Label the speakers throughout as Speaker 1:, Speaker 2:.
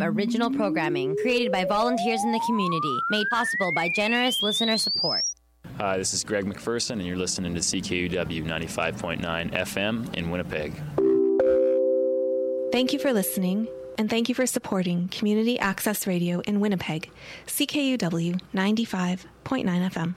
Speaker 1: Original programming created by volunteers in the community, made possible by generous listener support.
Speaker 2: Hi, this is Greg McPherson, and you're listening to CKUW 95.9 FM in Winnipeg.
Speaker 3: Thank you for listening, and thank you for supporting Community Access Radio in Winnipeg, CKUW 95.9 FM.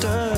Speaker 4: sister.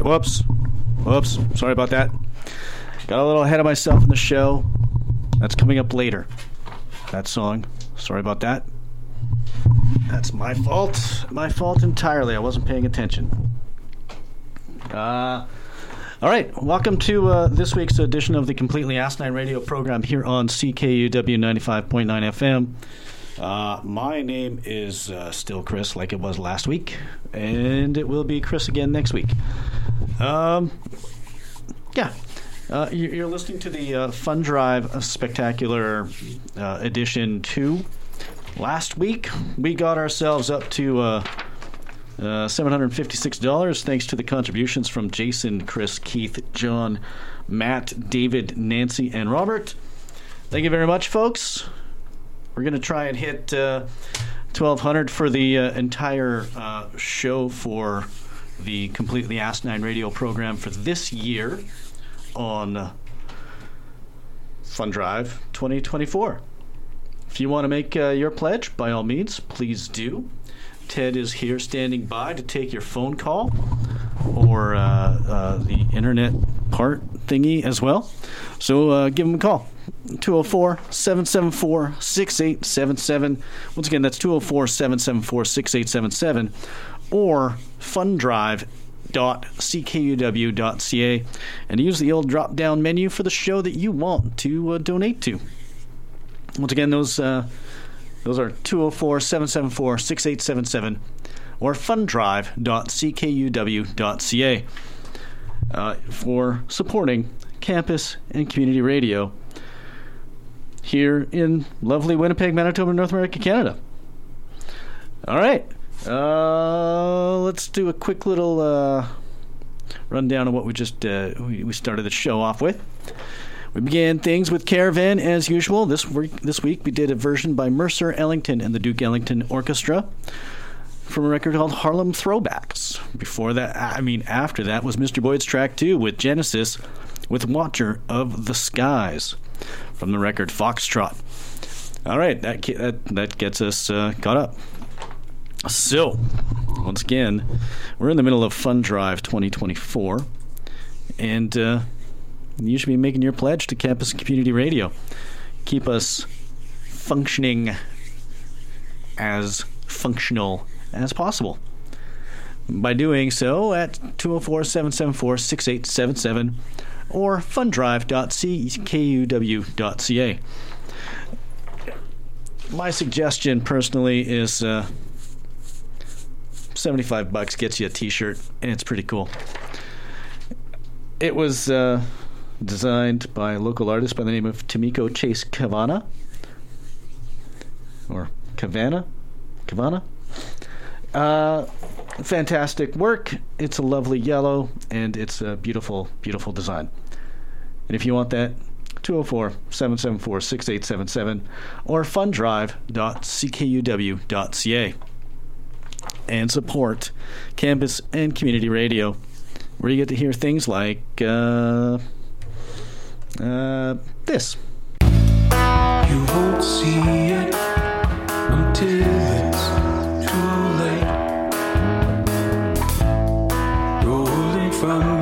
Speaker 4: Right, whoops. Whoops. Sorry about that. Got a little ahead of myself in the show. That's coming up later. That song. Sorry about that. That's my fault. My fault entirely. I wasn't paying attention. Uh, all right. Welcome to uh, this week's edition of the Completely Asinine Radio program here on CKUW 95.9 FM. Uh, my name is uh, still Chris, like it was last week, and it will be Chris again next week. Um, yeah. Uh, you- you're listening to the uh, Fun Drive Spectacular uh, Edition 2. Last week, we got ourselves up to uh, uh, $756 thanks to the contributions from Jason, Chris, Keith, John, Matt, David, Nancy, and Robert. Thank you very much, folks. We're going to try and hit uh, 1200 for the uh, entire uh, show for the Completely Asinine radio program for this year on Fun Drive 2024. If you want to make uh, your pledge, by all means, please do. Ted is here standing by to take your phone call or uh, uh, the internet part thingy as well. So uh, give him a call. 204 774 6877. Once again, that's 204 774 6877 or fundrive.ckuw.ca and use the old drop down menu for the show that you want to uh, donate to. Once again, those uh, those are 204 774 6877 or fundrive.ckuw.ca uh, for supporting campus and community radio here in lovely Winnipeg, Manitoba, North America, Canada. All right. Uh, let's do a quick little uh, rundown of what we just uh, we, started the show off with. We began things with Caravan as usual. This week, this week we did a version by Mercer Ellington and the Duke Ellington Orchestra from a record called Harlem Throwbacks. Before that, I mean, after that was Mr. Boyd's track two with Genesis with Watcher of the Skies from the record Foxtrot. All right, that that, that gets us uh, caught up. So, once again, we're in the middle of Fun Drive 2024, and uh, you should be making your pledge to Campus Community Radio. Keep us functioning as functional as possible. By doing so at 204 774 6877 or fundrive.ckuw.ca. My suggestion personally is uh, 75 bucks gets you a t shirt, and it's pretty cool. It was uh, designed by a local artist by the name of Tamiko Chase Kavana. Or Kavana? Kavana? Uh, fantastic work. It's a lovely yellow, and it's a beautiful, beautiful design. And if you want that, 204 774 6877 or fundrive.ckuw.ca. And support campus and community radio, where you get to hear things like uh, uh, this.
Speaker 5: You won't see it until it's too late. Rolling from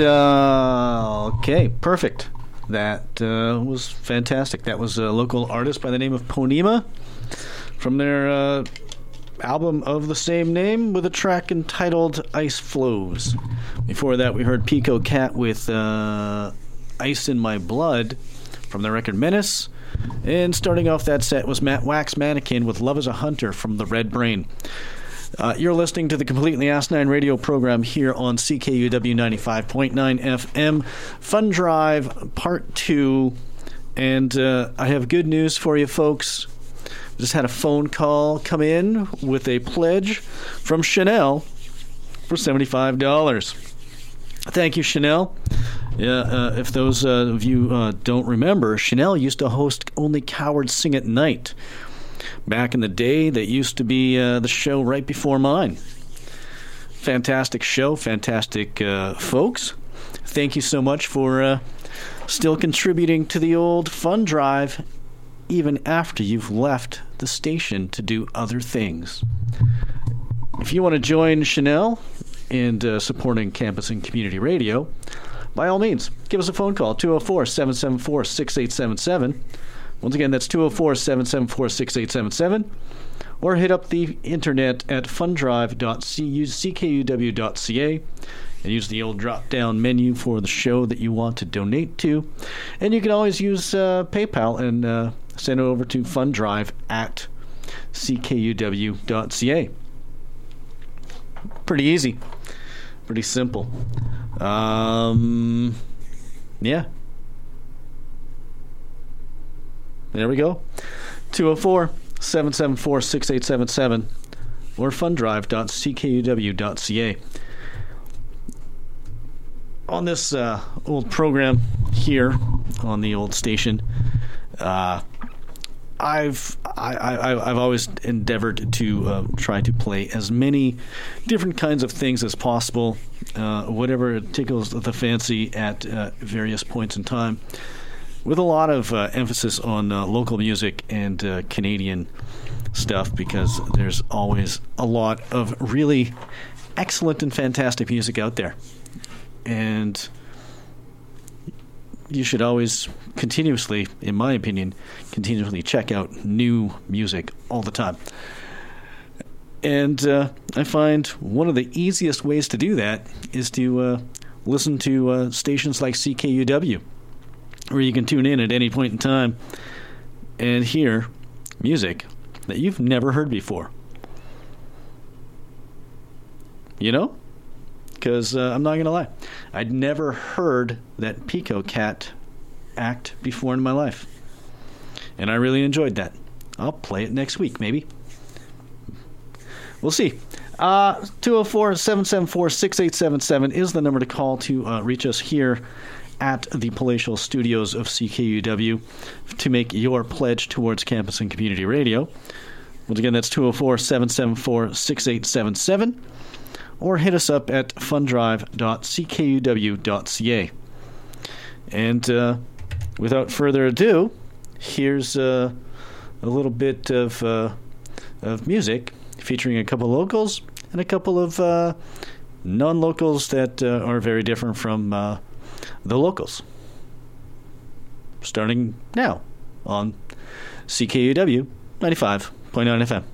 Speaker 4: Uh, okay, perfect. That uh, was fantastic. That was a local artist by the name of Ponema from their uh, album of the same name with a track entitled Ice Flows. Before that, we heard Pico Cat with uh, Ice in My Blood from the record Menace. And starting off that set was Matt Wax Mannequin with Love is a Hunter from the Red Brain. Uh, you're listening to the Completely Asinine radio program here on CKUW 95.9 FM, Fun Drive Part 2. And uh, I have good news for you, folks. Just had a phone call come in with a pledge from Chanel for $75. Thank you, Chanel. Yeah, uh, if those uh, of you uh, don't remember, Chanel used to host Only Cowards Sing at Night. Back in the day, that used to be uh, the show right before mine. Fantastic show, fantastic uh, folks. Thank you so much for uh, still contributing to the old fun drive, even after you've left the station to do other things. If you want to join Chanel in uh, supporting campus and community radio, by all means, give us a phone call 204 774 6877. Once again, that's 204 774 6877. Or hit up the internet at fundrive.ckuw.ca and use the old drop down menu for the show that you want to donate to. And you can always use uh, PayPal and uh, send it over to fundrive at ckuw.ca. Pretty easy, pretty simple. Um, yeah. There we go. 204 774 6877 or fundrive.ckuw.ca. On this uh, old program here on the old station, uh, I've I, I've always endeavored to uh, try to play as many different kinds of things as possible, uh, whatever tickles the fancy at uh, various points in time, with a lot of uh, emphasis on uh, local music and uh, Canadian stuff because there's always a lot of really excellent and fantastic music out there, and you should always continuously, in my opinion, continuously check out new music all the time. And uh, I find one of the easiest ways to do that is to uh, listen to uh, stations like CKUW, where you can tune in at any point in time and hear music that you've never heard before. You know? Because uh, I'm not going to lie, I'd never heard that Pico Cat act before in my life. And I really enjoyed that. I'll play it next week, maybe. We'll see. Uh, 204 774 6877 is the number to call to uh, reach us here at the palatial studios of CKUW to make your pledge towards campus and community radio. Once again, that's 204 774 6877 or hit us up at fundrive.ckuw.ca. And uh, without further ado, here's uh, a little bit of, uh, of music featuring a couple locals and a couple of uh, non locals that uh, are very different from uh, the locals. Starting now on CKUW 95.9 FM.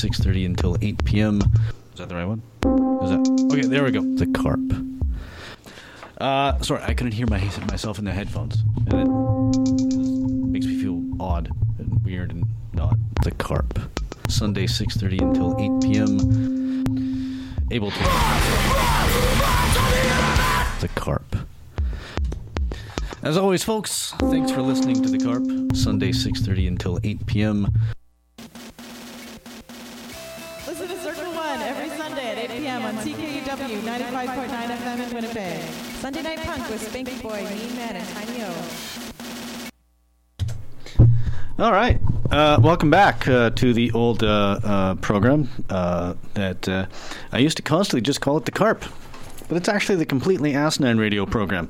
Speaker 4: 6.30 until 8 p.m. Is that the right one? Is that... Okay, there we go. The Carp. Uh, sorry, I couldn't hear my, myself in the headphones. And it makes me feel odd and weird and not. The Carp. Sunday, 6.30 until 8 p.m. Able to... The Carp. As always, folks, thanks for listening to The Carp. Sunday, 6.30 until 8 p.m.
Speaker 6: Sunday Night Punk with Spanky Boy, Mean Man, and Tiny O.
Speaker 4: All right. Uh, welcome back uh, to the old uh, uh, program uh, that uh, I used to constantly just call it the CARP. But it's actually the Completely Asinine Radio Program.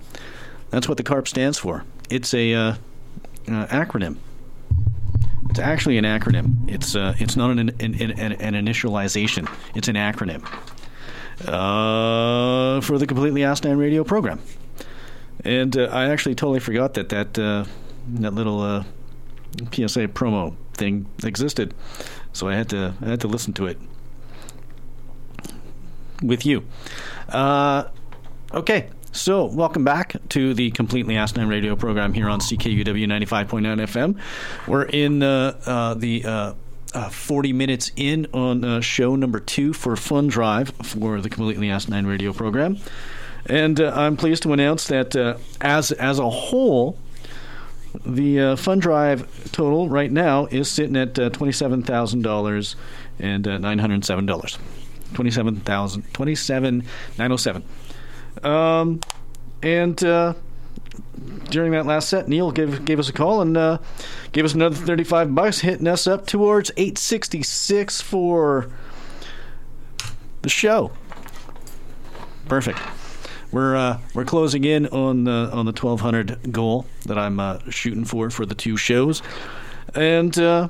Speaker 4: That's what the CARP stands for. It's a uh, uh, acronym. It's actually an acronym. It's uh, it's not an, an, an, an initialization. It's an acronym uh, for the Completely Asinine Radio Program. And uh, I actually totally forgot that that uh, that little uh, PSA promo thing existed, so I had to I had to listen to it with you. Uh, okay, so welcome back to the Completely Asinine Radio program here on CKUW 95.9 FM. We're in uh, uh, the uh, uh, 40 minutes in on uh, show number two for Fund Drive for the Completely Asinine Radio program. And uh, I'm pleased to announce that uh, as, as a whole, the uh, Fund Drive total right now is sitting at uh, $27,000 and uh, $907. 27,000, 27,907. Um, and during that last set, Neil gave gave us a call and uh, gave us another 35 bucks, hitting us up towards 866 for the show. Perfect. We're uh, we're closing in on the on the 1200 goal that I'm uh, shooting for for the two shows, and uh,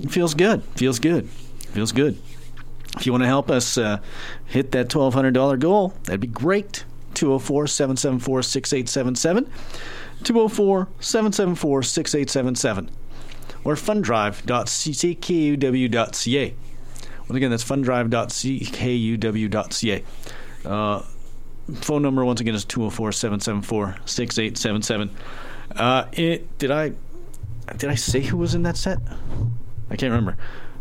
Speaker 4: it feels good. Feels good. Feels good. If you want to help us uh, hit that $1,200 goal, that'd be great. 204 774 6877. 204 774 6877. Or fundrive.ckUW.ca. Once again, that's fundrive.ckUW.ca. Uh, phone number, once again, is 204 774 6877. Uh, Did I. Did I say who was in that set? I can't remember.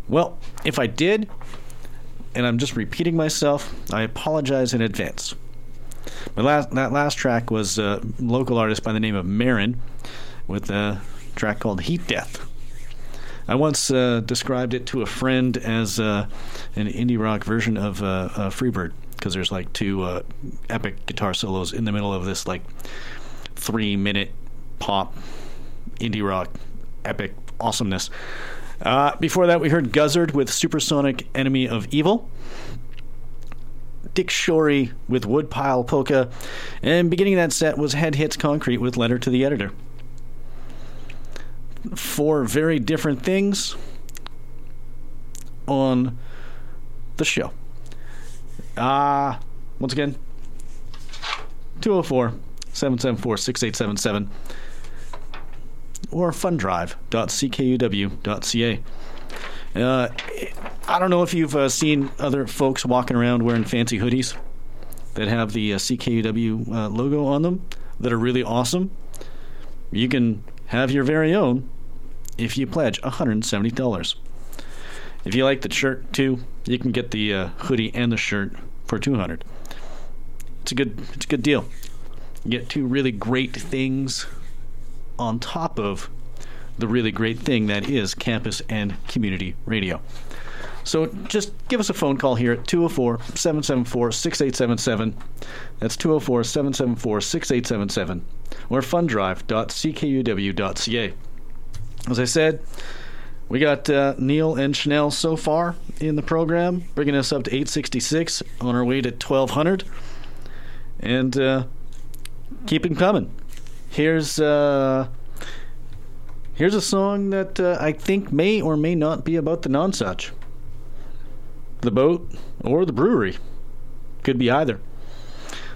Speaker 4: Well, if I did, and I'm just repeating myself, I apologize in advance. My last that last track was a local artist by the name of Marin with a track called Heat Death. I once uh, described it to a friend as uh, an indie rock version of uh, uh, Freebird because there's like two uh, epic guitar solos in the middle of this like three minute pop indie rock epic awesomeness. Uh, before that, we heard Guzzard with Supersonic Enemy of Evil. Dick Shorey with Woodpile Polka. And beginning that set was Head Hits Concrete with Letter to the Editor. Four very different things on the show. Ah, uh, once again, 204 774 6877 or fundrive.ckuw.ca. Uh, I don't know if you've uh, seen other folks walking around wearing fancy hoodies that have the uh, CKUW uh, logo on them that are really awesome. You can have your very own if you pledge $170. If you like the shirt too, you can get the uh, hoodie and the shirt for 200. It's a good it's a good deal. You get two really great things on top of the really great thing that is campus and community radio. So just give us a phone call here at 204 774 6877. That's 204 774 6877 or fundrive.ckuw.ca. As I said, we got uh, Neil and Chanel so far in the program, bringing us up to 866 on our way to 1200. And uh, keep them coming. Here's uh, here's a song that uh, I think may or may not be about the nonsuch, the boat, or the brewery. Could be either.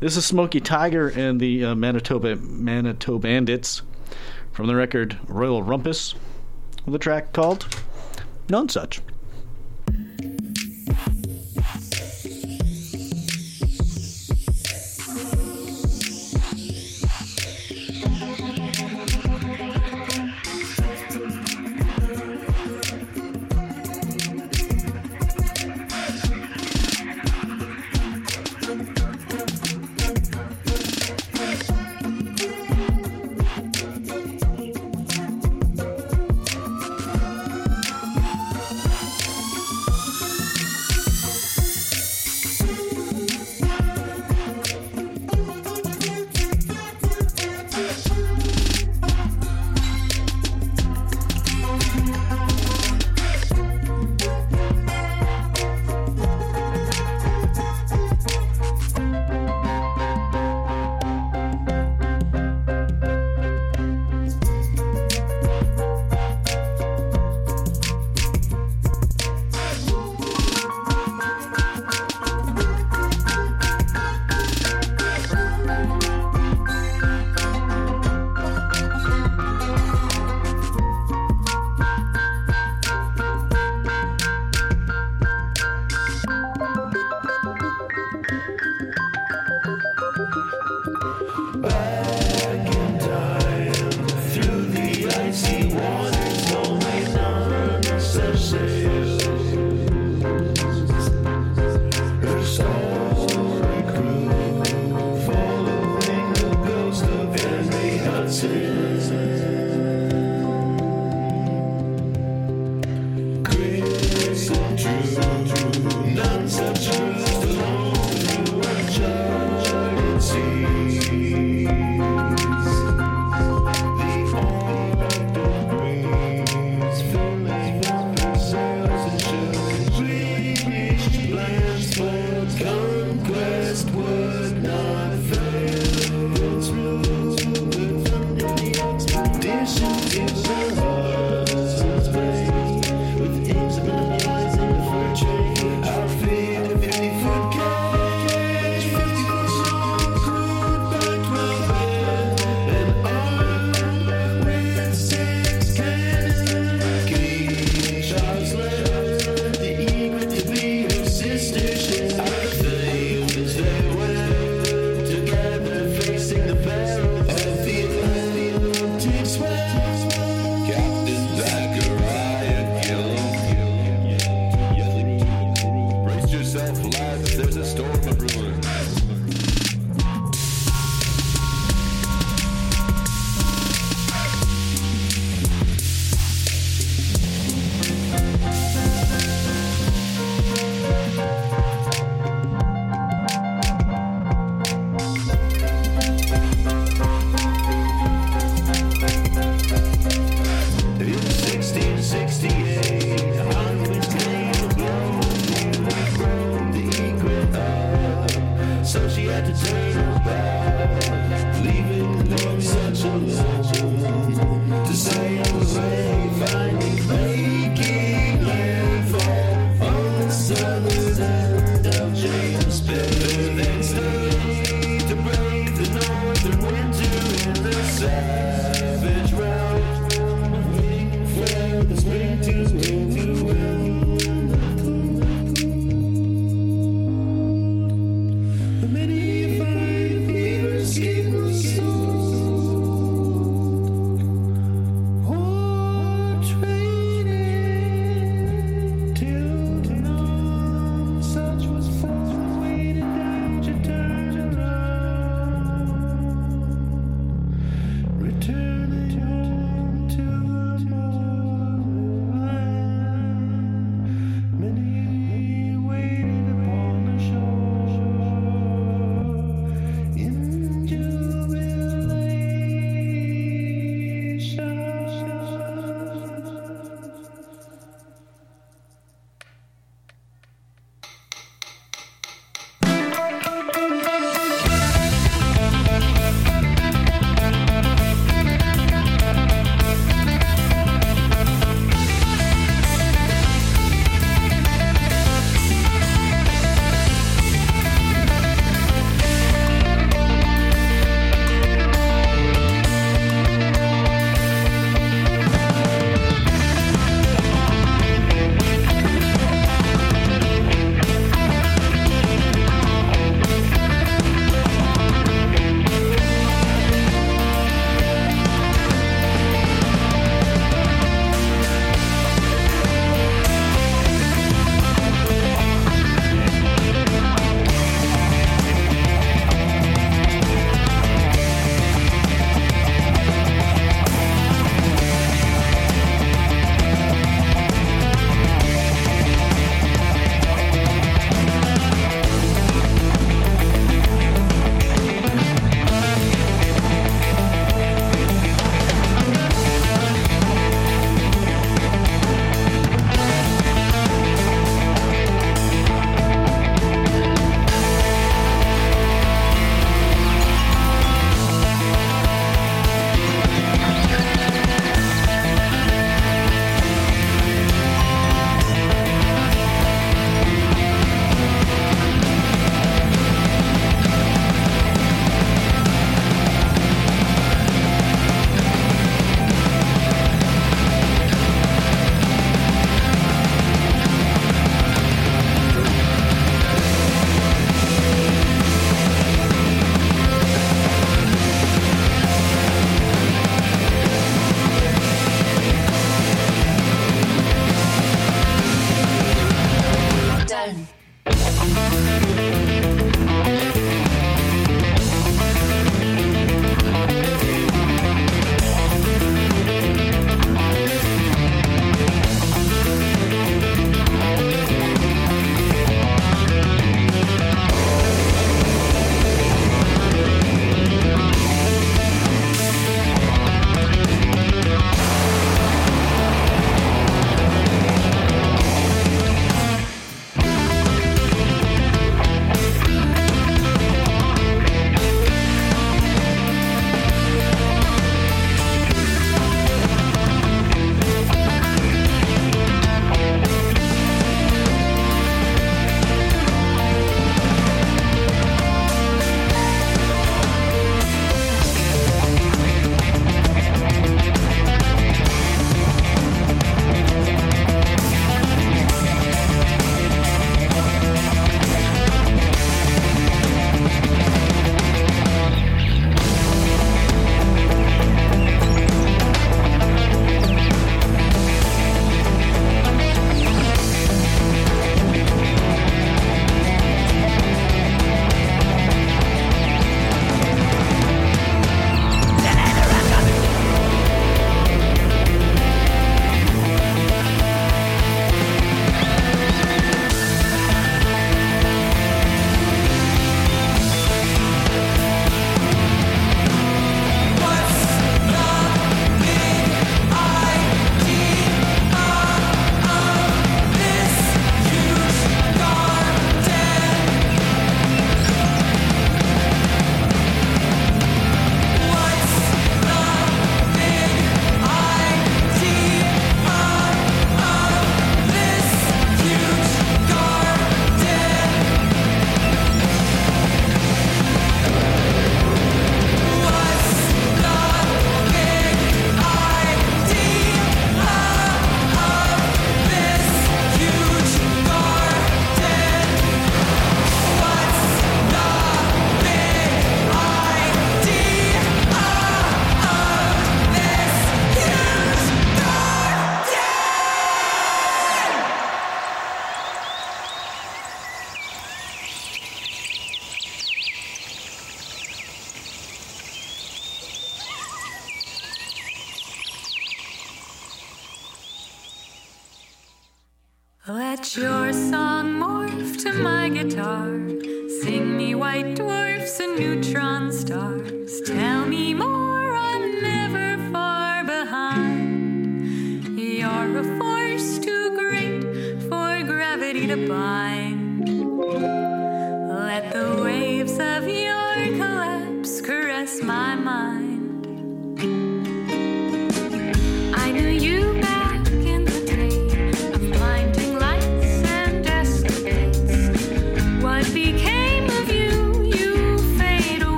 Speaker 4: This is Smoky Tiger and the uh, Manitoba Bandits from the record Royal Rumpus, with a track called none such.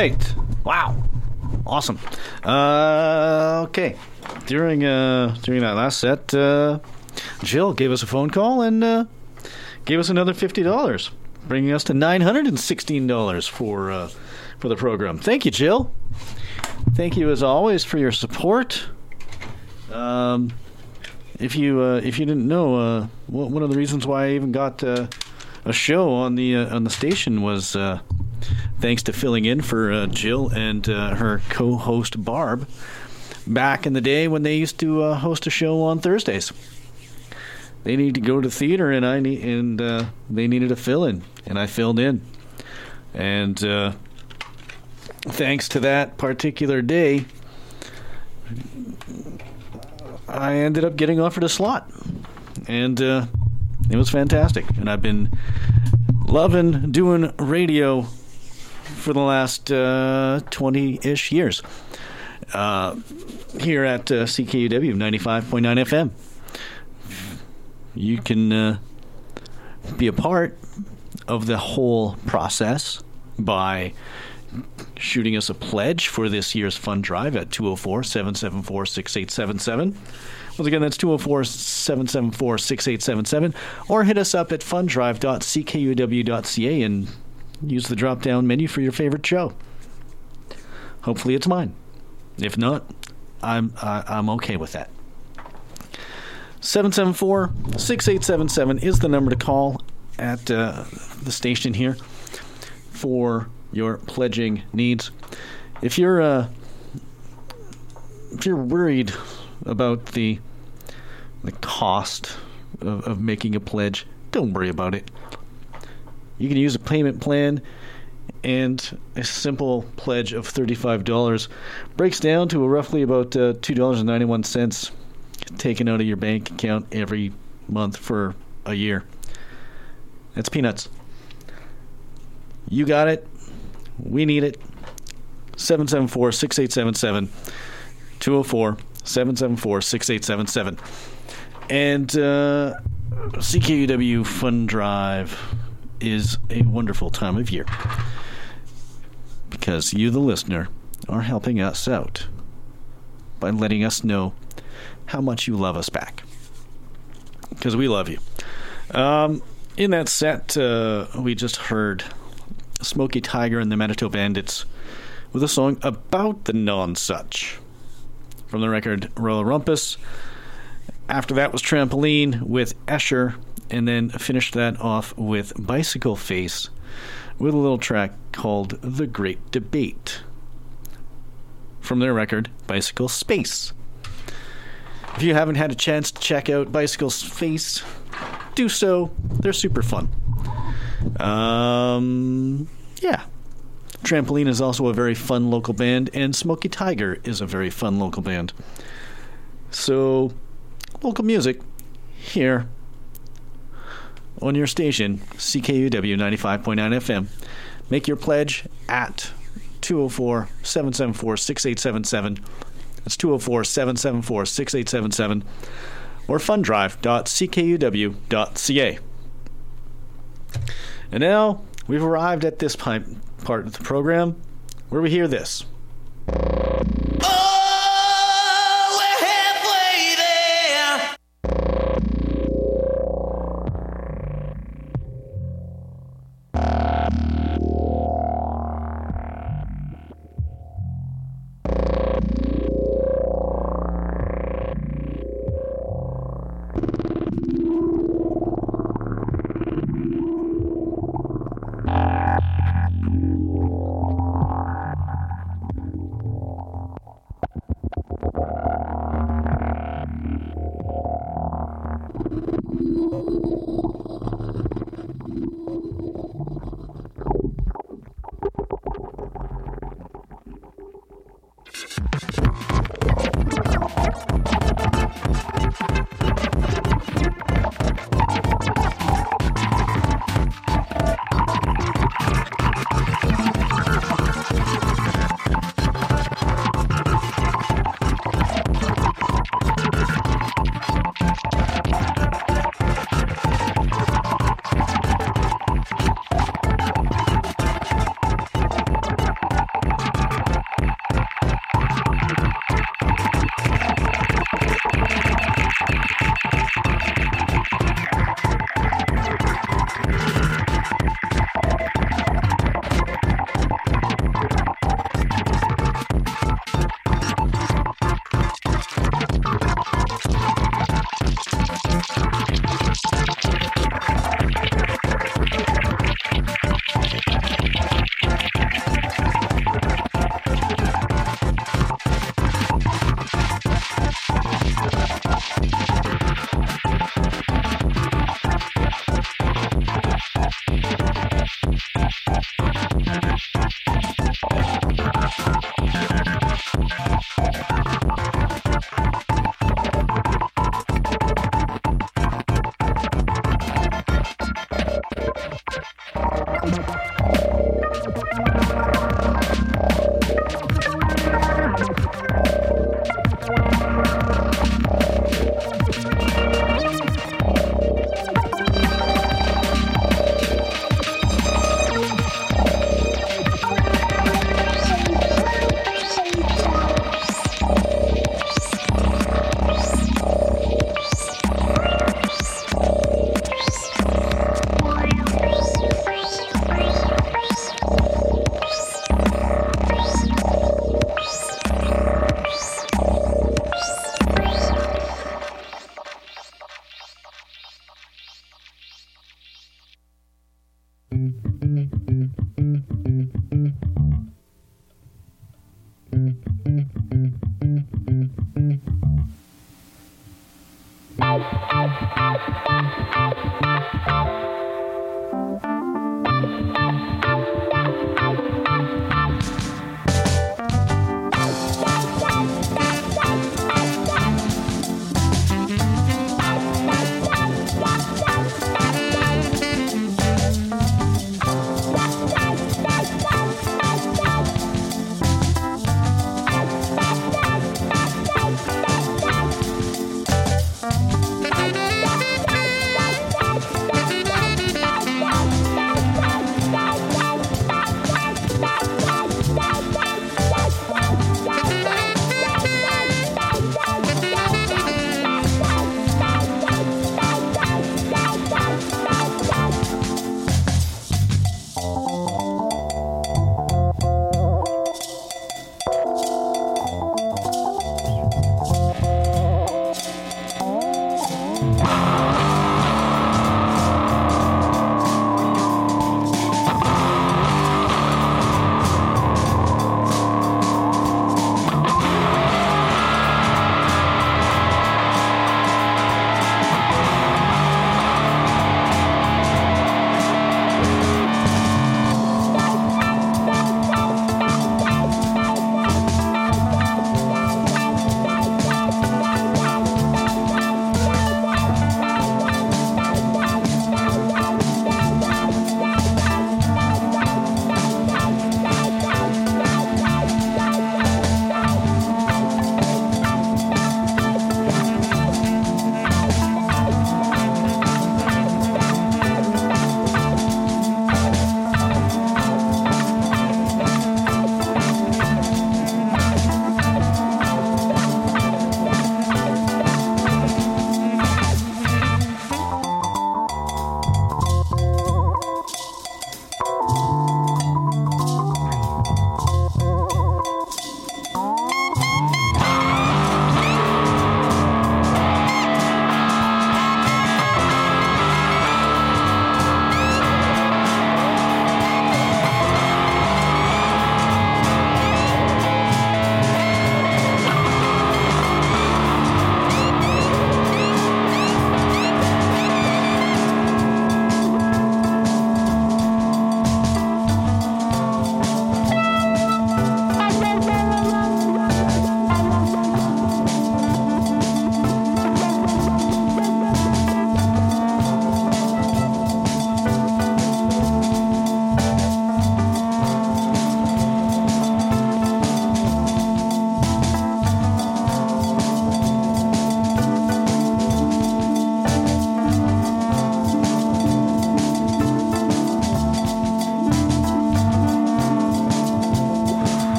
Speaker 4: Right. Wow. Awesome. Uh, okay. During uh, during that last set, uh, Jill gave us a phone call and uh, gave us another fifty dollars, bringing us to nine hundred and sixteen dollars for uh, for the program. Thank you, Jill. Thank you as always for your support. Um, if you uh, if you didn't know, uh, one one of the reasons why I even got uh, a show on the on the station was uh, thanks to filling in for uh, Jill and uh, her co-host Barb back in the day when they used to uh, host a show on Thursdays. They needed to go to theater, and I need, and uh, they needed a fill-in, and I filled in, and uh, thanks to that particular day, I ended up getting offered a slot, and uh, it was fantastic. And I've been loving doing radio for the last twenty ish years uh, here at uh, CKUW ninety five point nine FM. You can uh, be a part of the whole process by shooting us a pledge for this year's fund drive at 204 774 6877. Once again, that's 204 774 6877. Or hit us up at funddrive.ckuw.ca and use the drop down menu for your favorite show. Hopefully, it's mine. If not, I'm, I, I'm okay with that. 774 6877 is the number to call at uh, the station here for your pledging needs. If you're uh, if you're worried about the the cost of, of making a pledge, don't worry about it. You can use a payment plan, and a simple pledge of thirty-five dollars breaks down to roughly about uh, two dollars and ninety-one cents taken out of your bank account every month for a year. That's peanuts. You got it. We need it. 774 6877. 204 774 6877. And uh, CKUW Fund Drive is a wonderful time of year because you, the listener, are helping us out by letting us know how much you love us back. Because we love you. Um, in that set, uh, we just heard Smoky Tiger and the Manitoba Bandits with a song about the non such from the record Royal Rumpus. After that was Trampoline with Escher, and then finished that off with Bicycle Face with a little track called The Great Debate from their record Bicycle Space. If you haven't had a chance to check out Bicycle Face, do so. They're super fun. Um, yeah. Trampoline is also a very fun local band, and Smoky Tiger is a very fun local band. So, local music here on your station, CKUW 95.9 FM. Make your pledge at 204 774 6877. That's 204 774 6877 or funddrive.ckuw.ca. And now we've arrived at this part of the program where we hear this.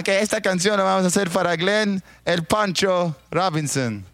Speaker 7: que esta canción la vamos a hacer para Glenn El Pancho Robinson.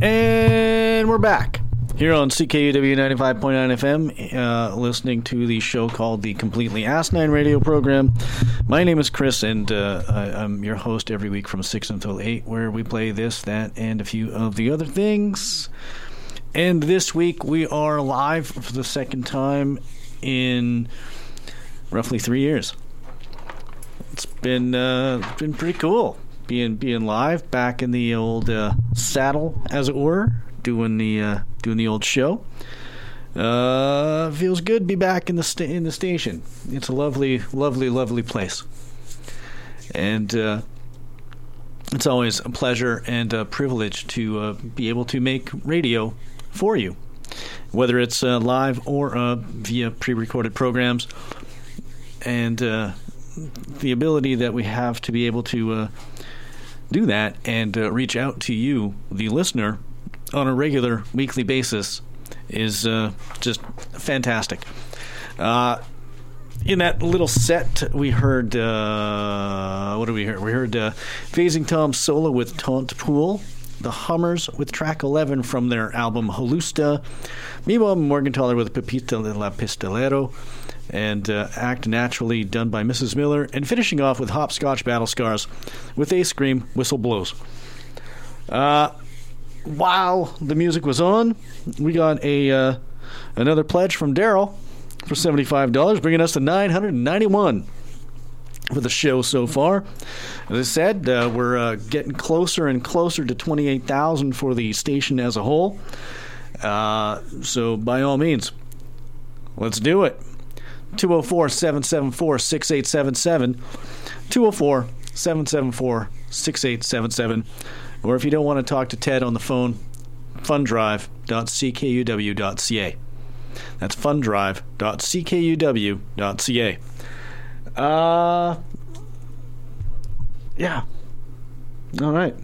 Speaker 8: And
Speaker 4: we're back here on CKUW 95.9 FM, uh, listening to the show called the Completely Asinine Radio Program. My name is Chris, and uh, I, I'm your host every week from 6 until 8, where we play this, that, and a few of the other things. And this week we are live for the second time in roughly three years. It's been uh, been pretty cool being being live back in the old uh, saddle, as it were, doing the uh, doing the old show. Uh, feels good to be back in the sta- in the station. It's a lovely, lovely, lovely place, and uh, it's always a pleasure and a privilege to uh, be able to make radio for you, whether it's uh, live or uh, via pre-recorded programs, and the ability that we have to be able to do that and uh, reach out to you, the listener, on a regular weekly basis is uh, just fantastic. Uh, in that little set, we heard uh, what did we hear? We heard uh, Phasing Tom solo with Taunt Pool, the Hummers with track 11 from their album Holusta, Mimo Morgenthaler with Pepita de la Pistolero, and uh, Act Naturally done by Mrs. Miller, and finishing off with Hopscotch Battle Scars with A Scream Whistle Blows. Uh, while the music was on, we got a uh, another pledge from Daryl for seventy five dollars, bringing us to nine hundred and ninety one for the show so far. As I said, uh, we're uh, getting closer and closer to twenty eight thousand for the station as a whole. Uh, so by all means, let's do it. 204 774 6877. 204 774 6877. Or if you don't want to talk to Ted on the phone, fundrive.ckuw.ca. That's fundrive.ckuw.ca. Uh, yeah. All right.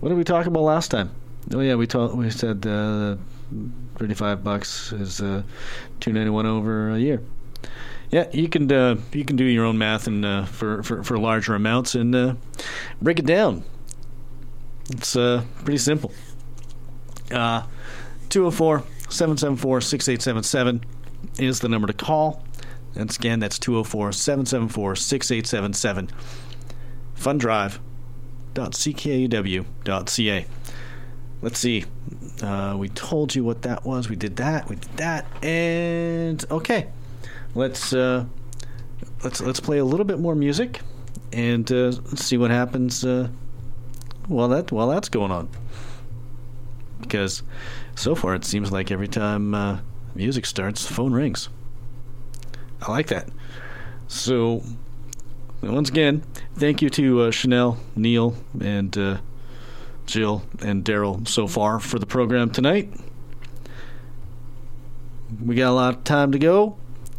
Speaker 4: What did we talk about last time? Oh yeah, we talked. We said uh, thirty-five bucks is uh, two ninety-one over a year. Yeah, you can uh, you can do your own math and uh, for, for for larger amounts and uh, break it down. It's uh, pretty simple. Uh, 204 774 6877 is the number to call. Once again, that's 204 774 6877. Fundrive.ckuw.ca. Let's see. Uh, we told you what that was. We did that. We did that. And okay, let's uh, let's let's play a little bit more music and uh, see what happens uh, while that while that's going on. Because so far it seems like every time uh, music starts, phone rings. I like that. So once again, thank you to uh, Chanel, Neil, and Jill and Daryl so far for the program tonight. We got a lot of time to go,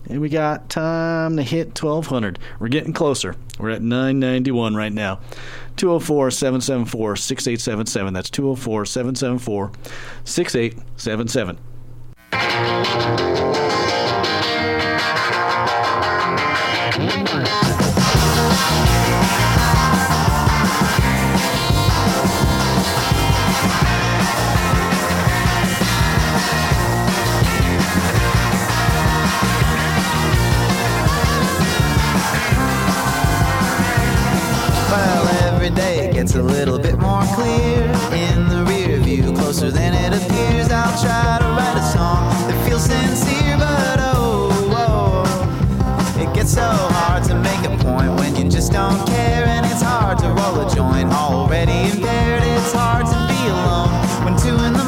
Speaker 4: and we got time to hit 1200. We're getting closer. We're at 991 right now. 204 774 6877. That's 204 774 6877.
Speaker 9: Gets a little bit more clear in the rear view, closer than it appears. I'll try to write a song that feels sincere, but oh, oh, it gets so hard to make a point when you just don't care, and it's hard to roll a joint already impaired. It's hard to be alone when two in the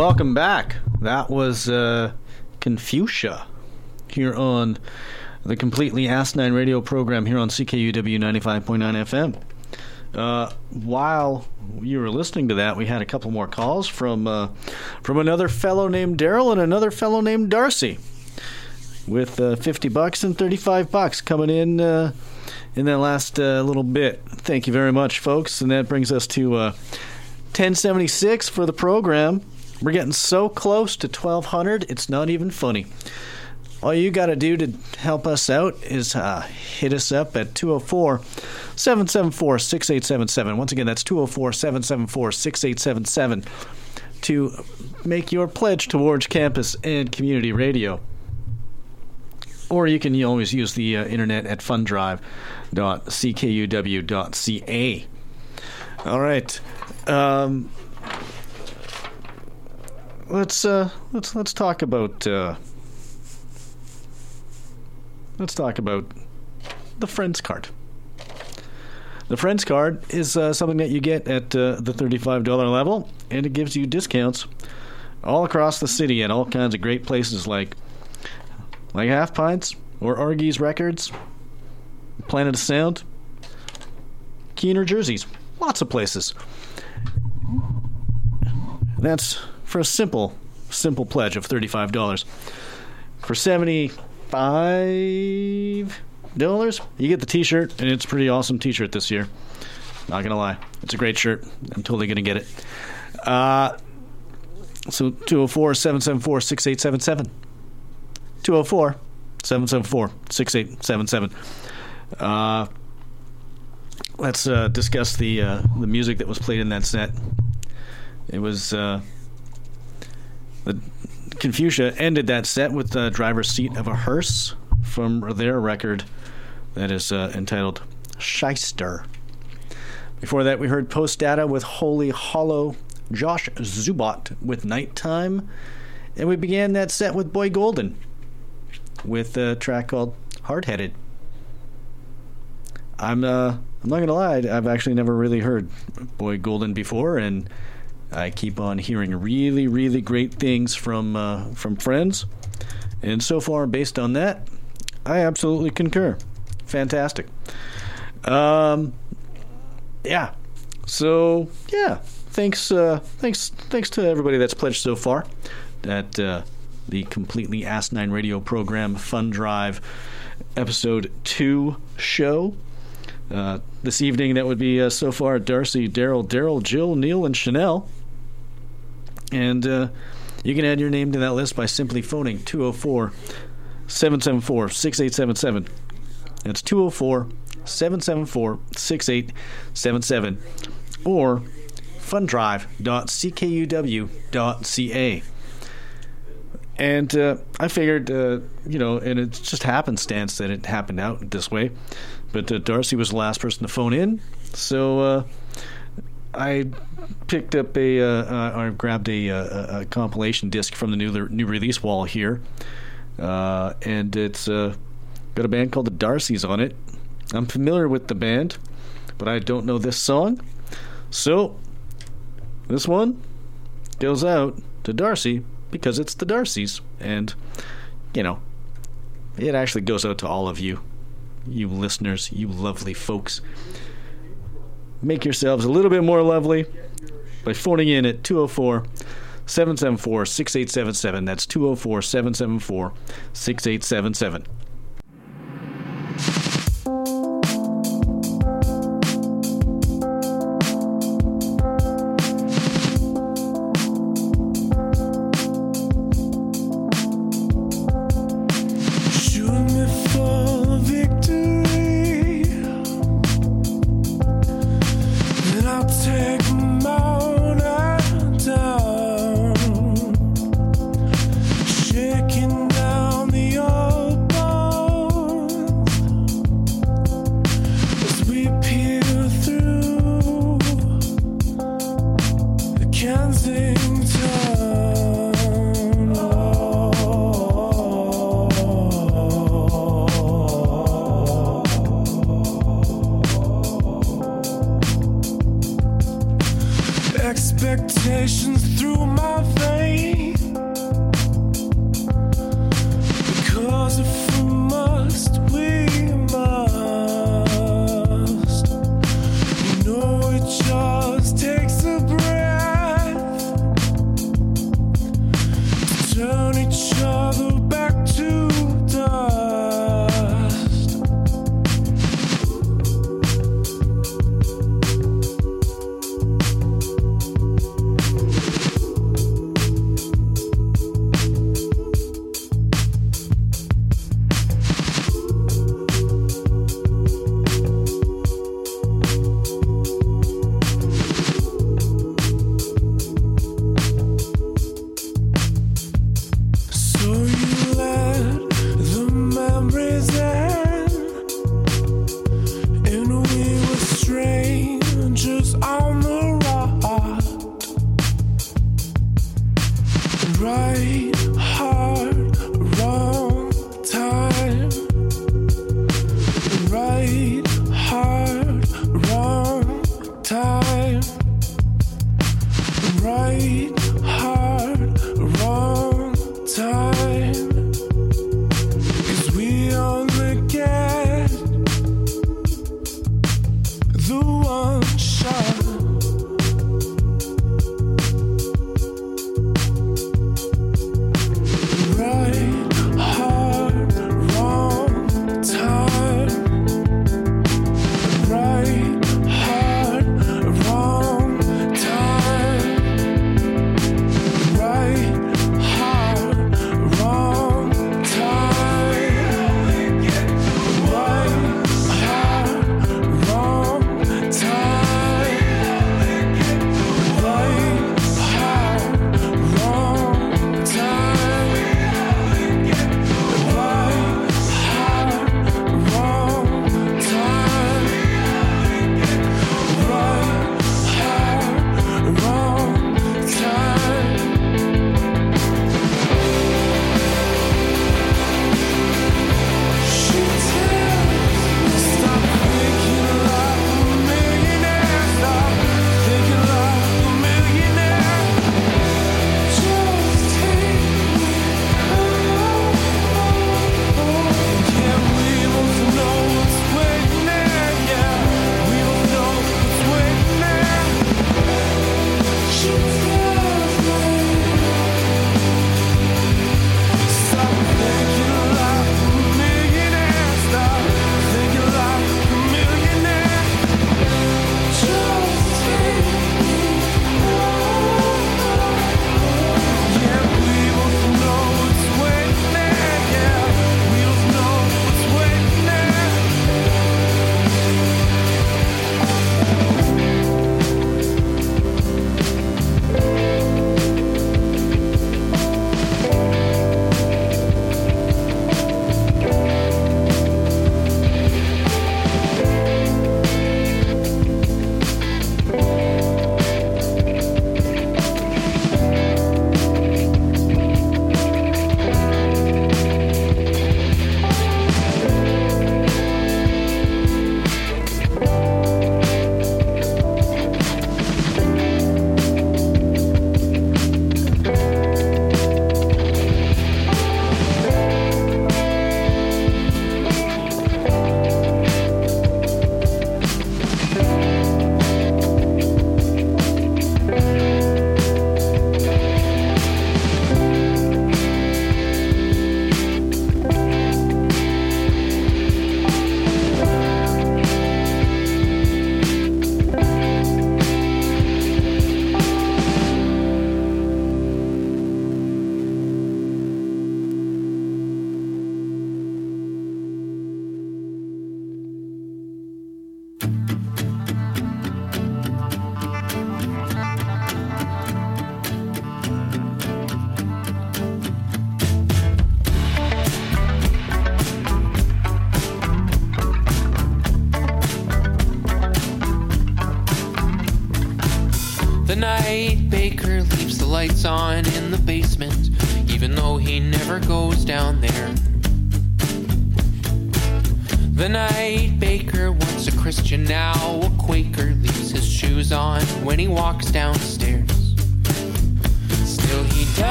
Speaker 4: welcome back. That was uh, Confucia here on the completely asinine radio program here on CKUW 95.9 FM. Uh, while you were listening to that, we had a couple more calls from uh, from another fellow named Daryl and another fellow named Darcy, with uh, 50 bucks and 35 bucks coming in uh, in that last uh, little bit. Thank you very much, folks, and that brings us to uh, 1076 for the program. We're getting so close to 1200, it's not even funny. All you got to do to help us out is uh, hit us up at 204 774 6877. Once again, that's 204 774 6877 to make your pledge towards campus and community radio. Or you can always use the uh, internet at fundrive.ckuw.ca. All right. Um, let's uh, let's let's talk about uh, let's talk about the friends card. The friends card is uh, something that you get at uh, the thirty-five dollar level, and it gives you discounts all across the city at all kinds of great places like like Half Pints or Argy's Records, Planet of Sound, Keener Jerseys, lots of places. That's for a simple, simple pledge of thirty-five dollars. For seventy-five dollars, you get the T-shirt, and it's a pretty awesome T-shirt this year. Not gonna lie, it's a great shirt. I'm totally gonna get it. Uh, so 204 774 6877. 204 774 6877. Uh, Let's uh, discuss the uh, the music that was played in that set. It was uh, the Confucia ended that set with the driver's seat of a hearse from their record that is uh, entitled Shyster. Before that, we heard Post Data with Holy Hollow, Josh Zubot with Nighttime, and we began that set with Boy Golden with a track called Hard Headed. I'm uh, I'm not gonna lie, I've actually never really heard Boy Golden before, and I keep on hearing really, really great things from uh, from friends, and so far, based on that, I absolutely concur. Fantastic. Um, yeah. So yeah, thanks, uh, thanks, thanks to everybody that's pledged so far. At uh, the completely asinine radio program Fund Drive episode two show. Uh, this evening, that would be uh, so far Darcy, Daryl, Daryl, Jill, Neil, and Chanel. And uh, you can add your name to that list by simply phoning 204 774 6877. That's 204 774 6877. Or fundrive.ckuw.ca. And uh, I figured, uh, you know, and it's just happenstance that it happened out this way. But uh, Darcy was the last person to phone in, so uh, I picked up a, uh, uh, I grabbed a, a, a compilation disc from the new new release wall here, uh, and it's uh, got a band called the Darcys on it. I'm familiar with the band, but I don't know this song, so this one goes out to Darcy because it's the Darcys, and you know, it actually goes out to all of you, you listeners, you lovely folks. Make yourselves a little bit more lovely by phoning in at 204 774 6877. That's 204 774 6877.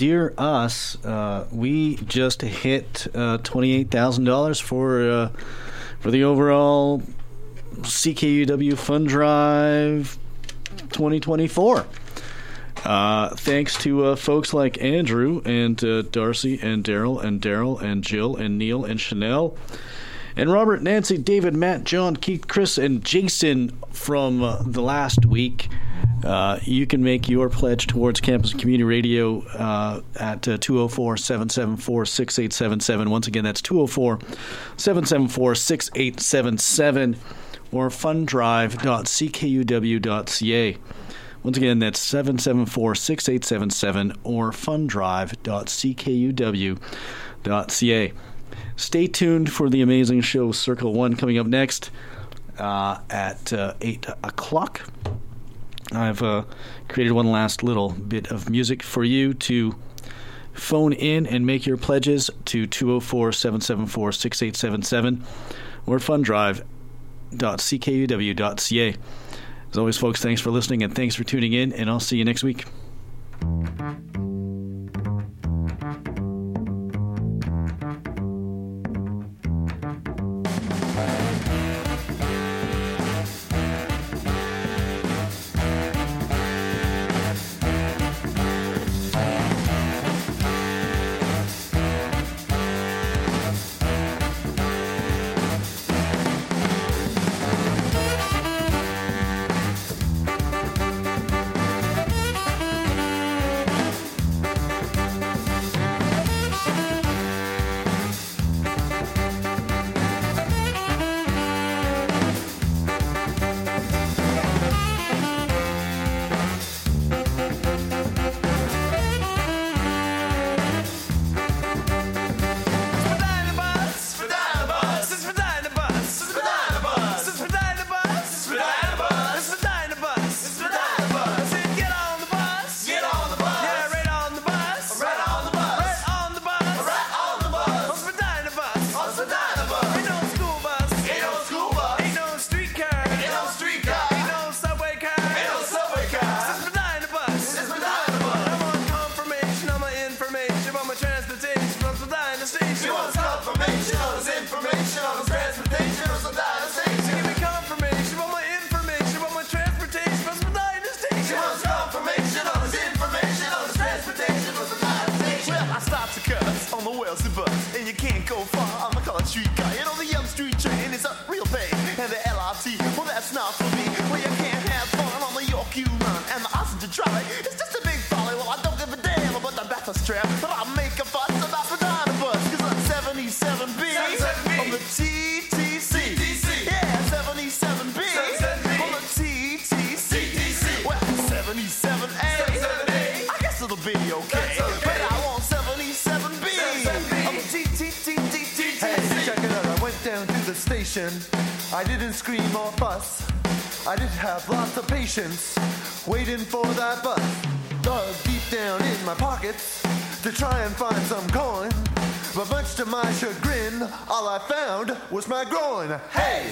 Speaker 10: Dear
Speaker 4: us, uh, we just hit uh, twenty-eight thousand dollars for uh, for the overall CKUW Fund Drive 2024. Uh, thanks to uh, folks like Andrew and uh, Darcy and Daryl and Daryl and Jill and Neil and Chanel and Robert, Nancy, David, Matt, John, Keith, Chris, and Jason from uh, the last week. Uh, you can make your pledge towards Campus Community Radio uh, at 204 774 6877. Once again, that's 204 774 6877 or funddrive.ckuw.ca. Once again, that's 774 6877 or funddrive.ckuw.ca. Stay tuned for the amazing show Circle One coming up next uh, at uh, 8 o'clock. I've uh, created one last little bit of music for you to phone in and make your pledges to 204 774 6877 or funddrive.ckuw.ca. As always, folks, thanks for listening and thanks for tuning in, and I'll see you next week.
Speaker 11: Patience waiting for that bus. Dug deep down in my pockets to try and find some coin. But much to my chagrin, all I found was my groin. Hey!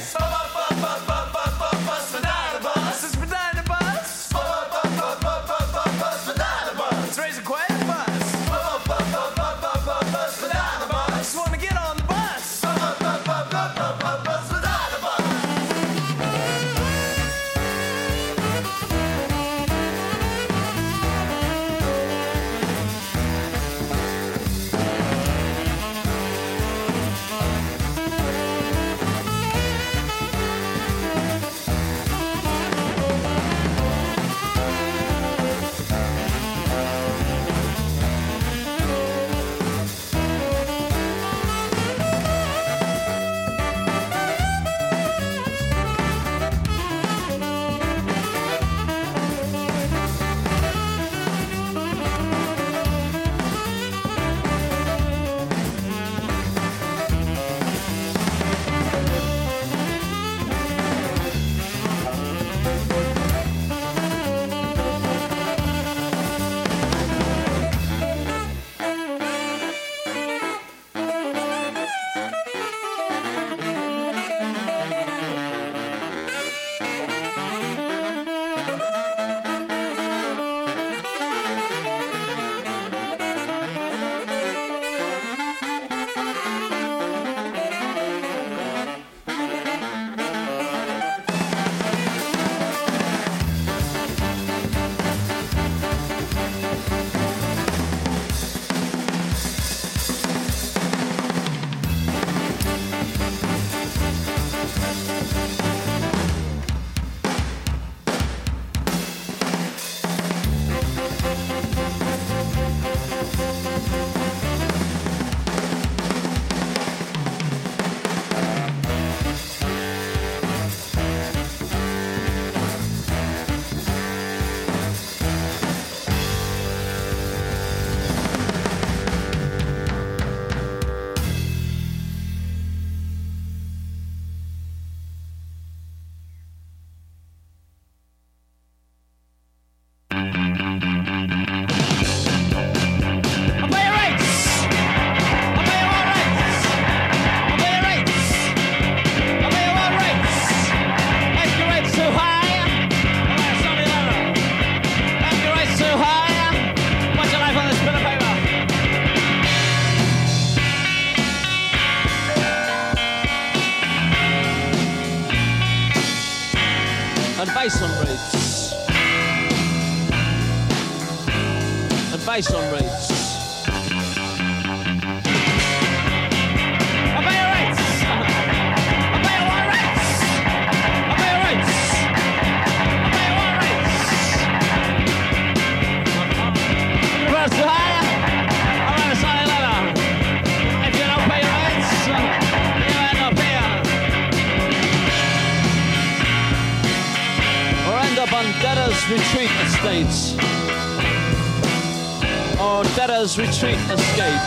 Speaker 10: Debtors retreat, escape.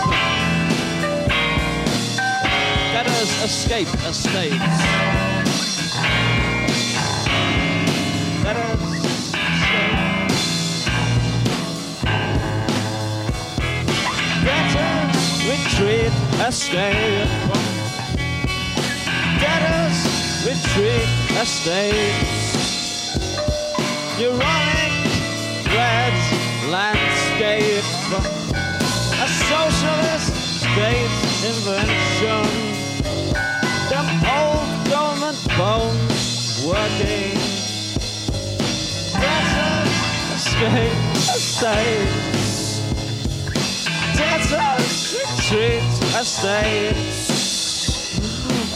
Speaker 10: Debtors escape, estates. Debtors escape. Debtors retreat, escape. Debtors retreat, escape. invention. Them old dormant bones working. Desert escape estates. Desert retreat estates.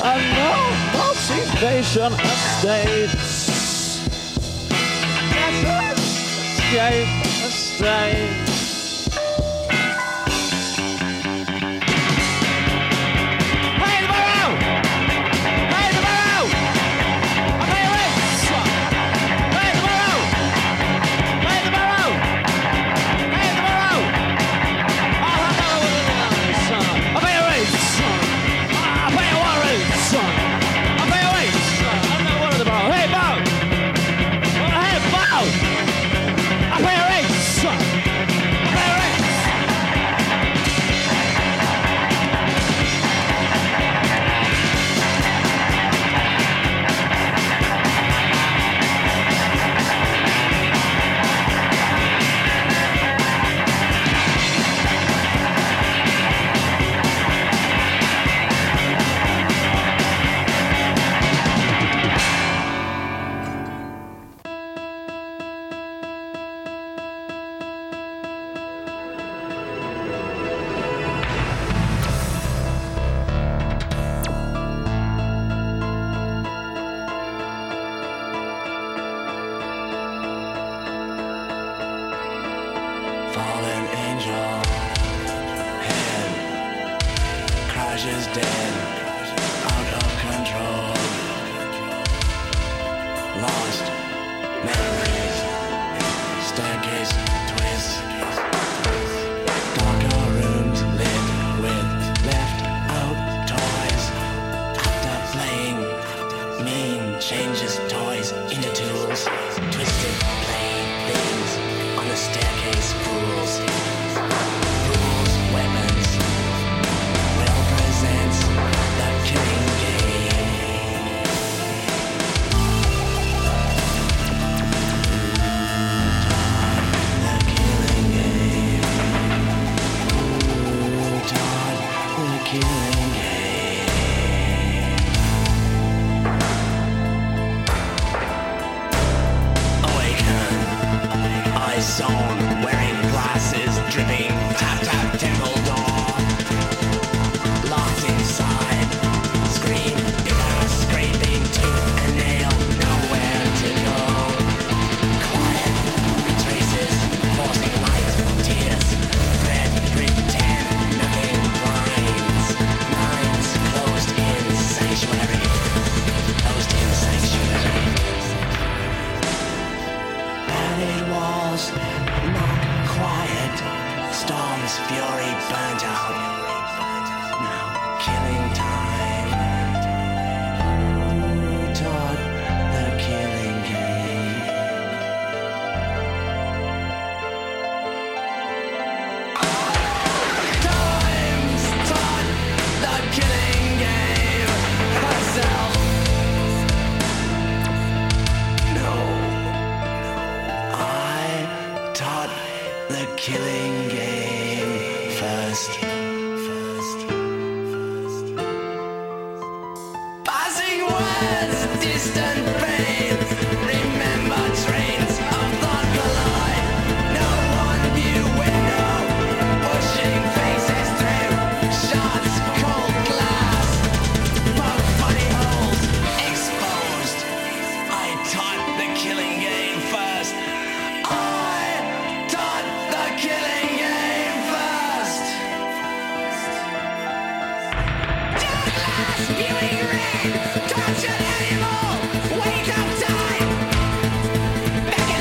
Speaker 10: A no motivation estates. Desert escape estates.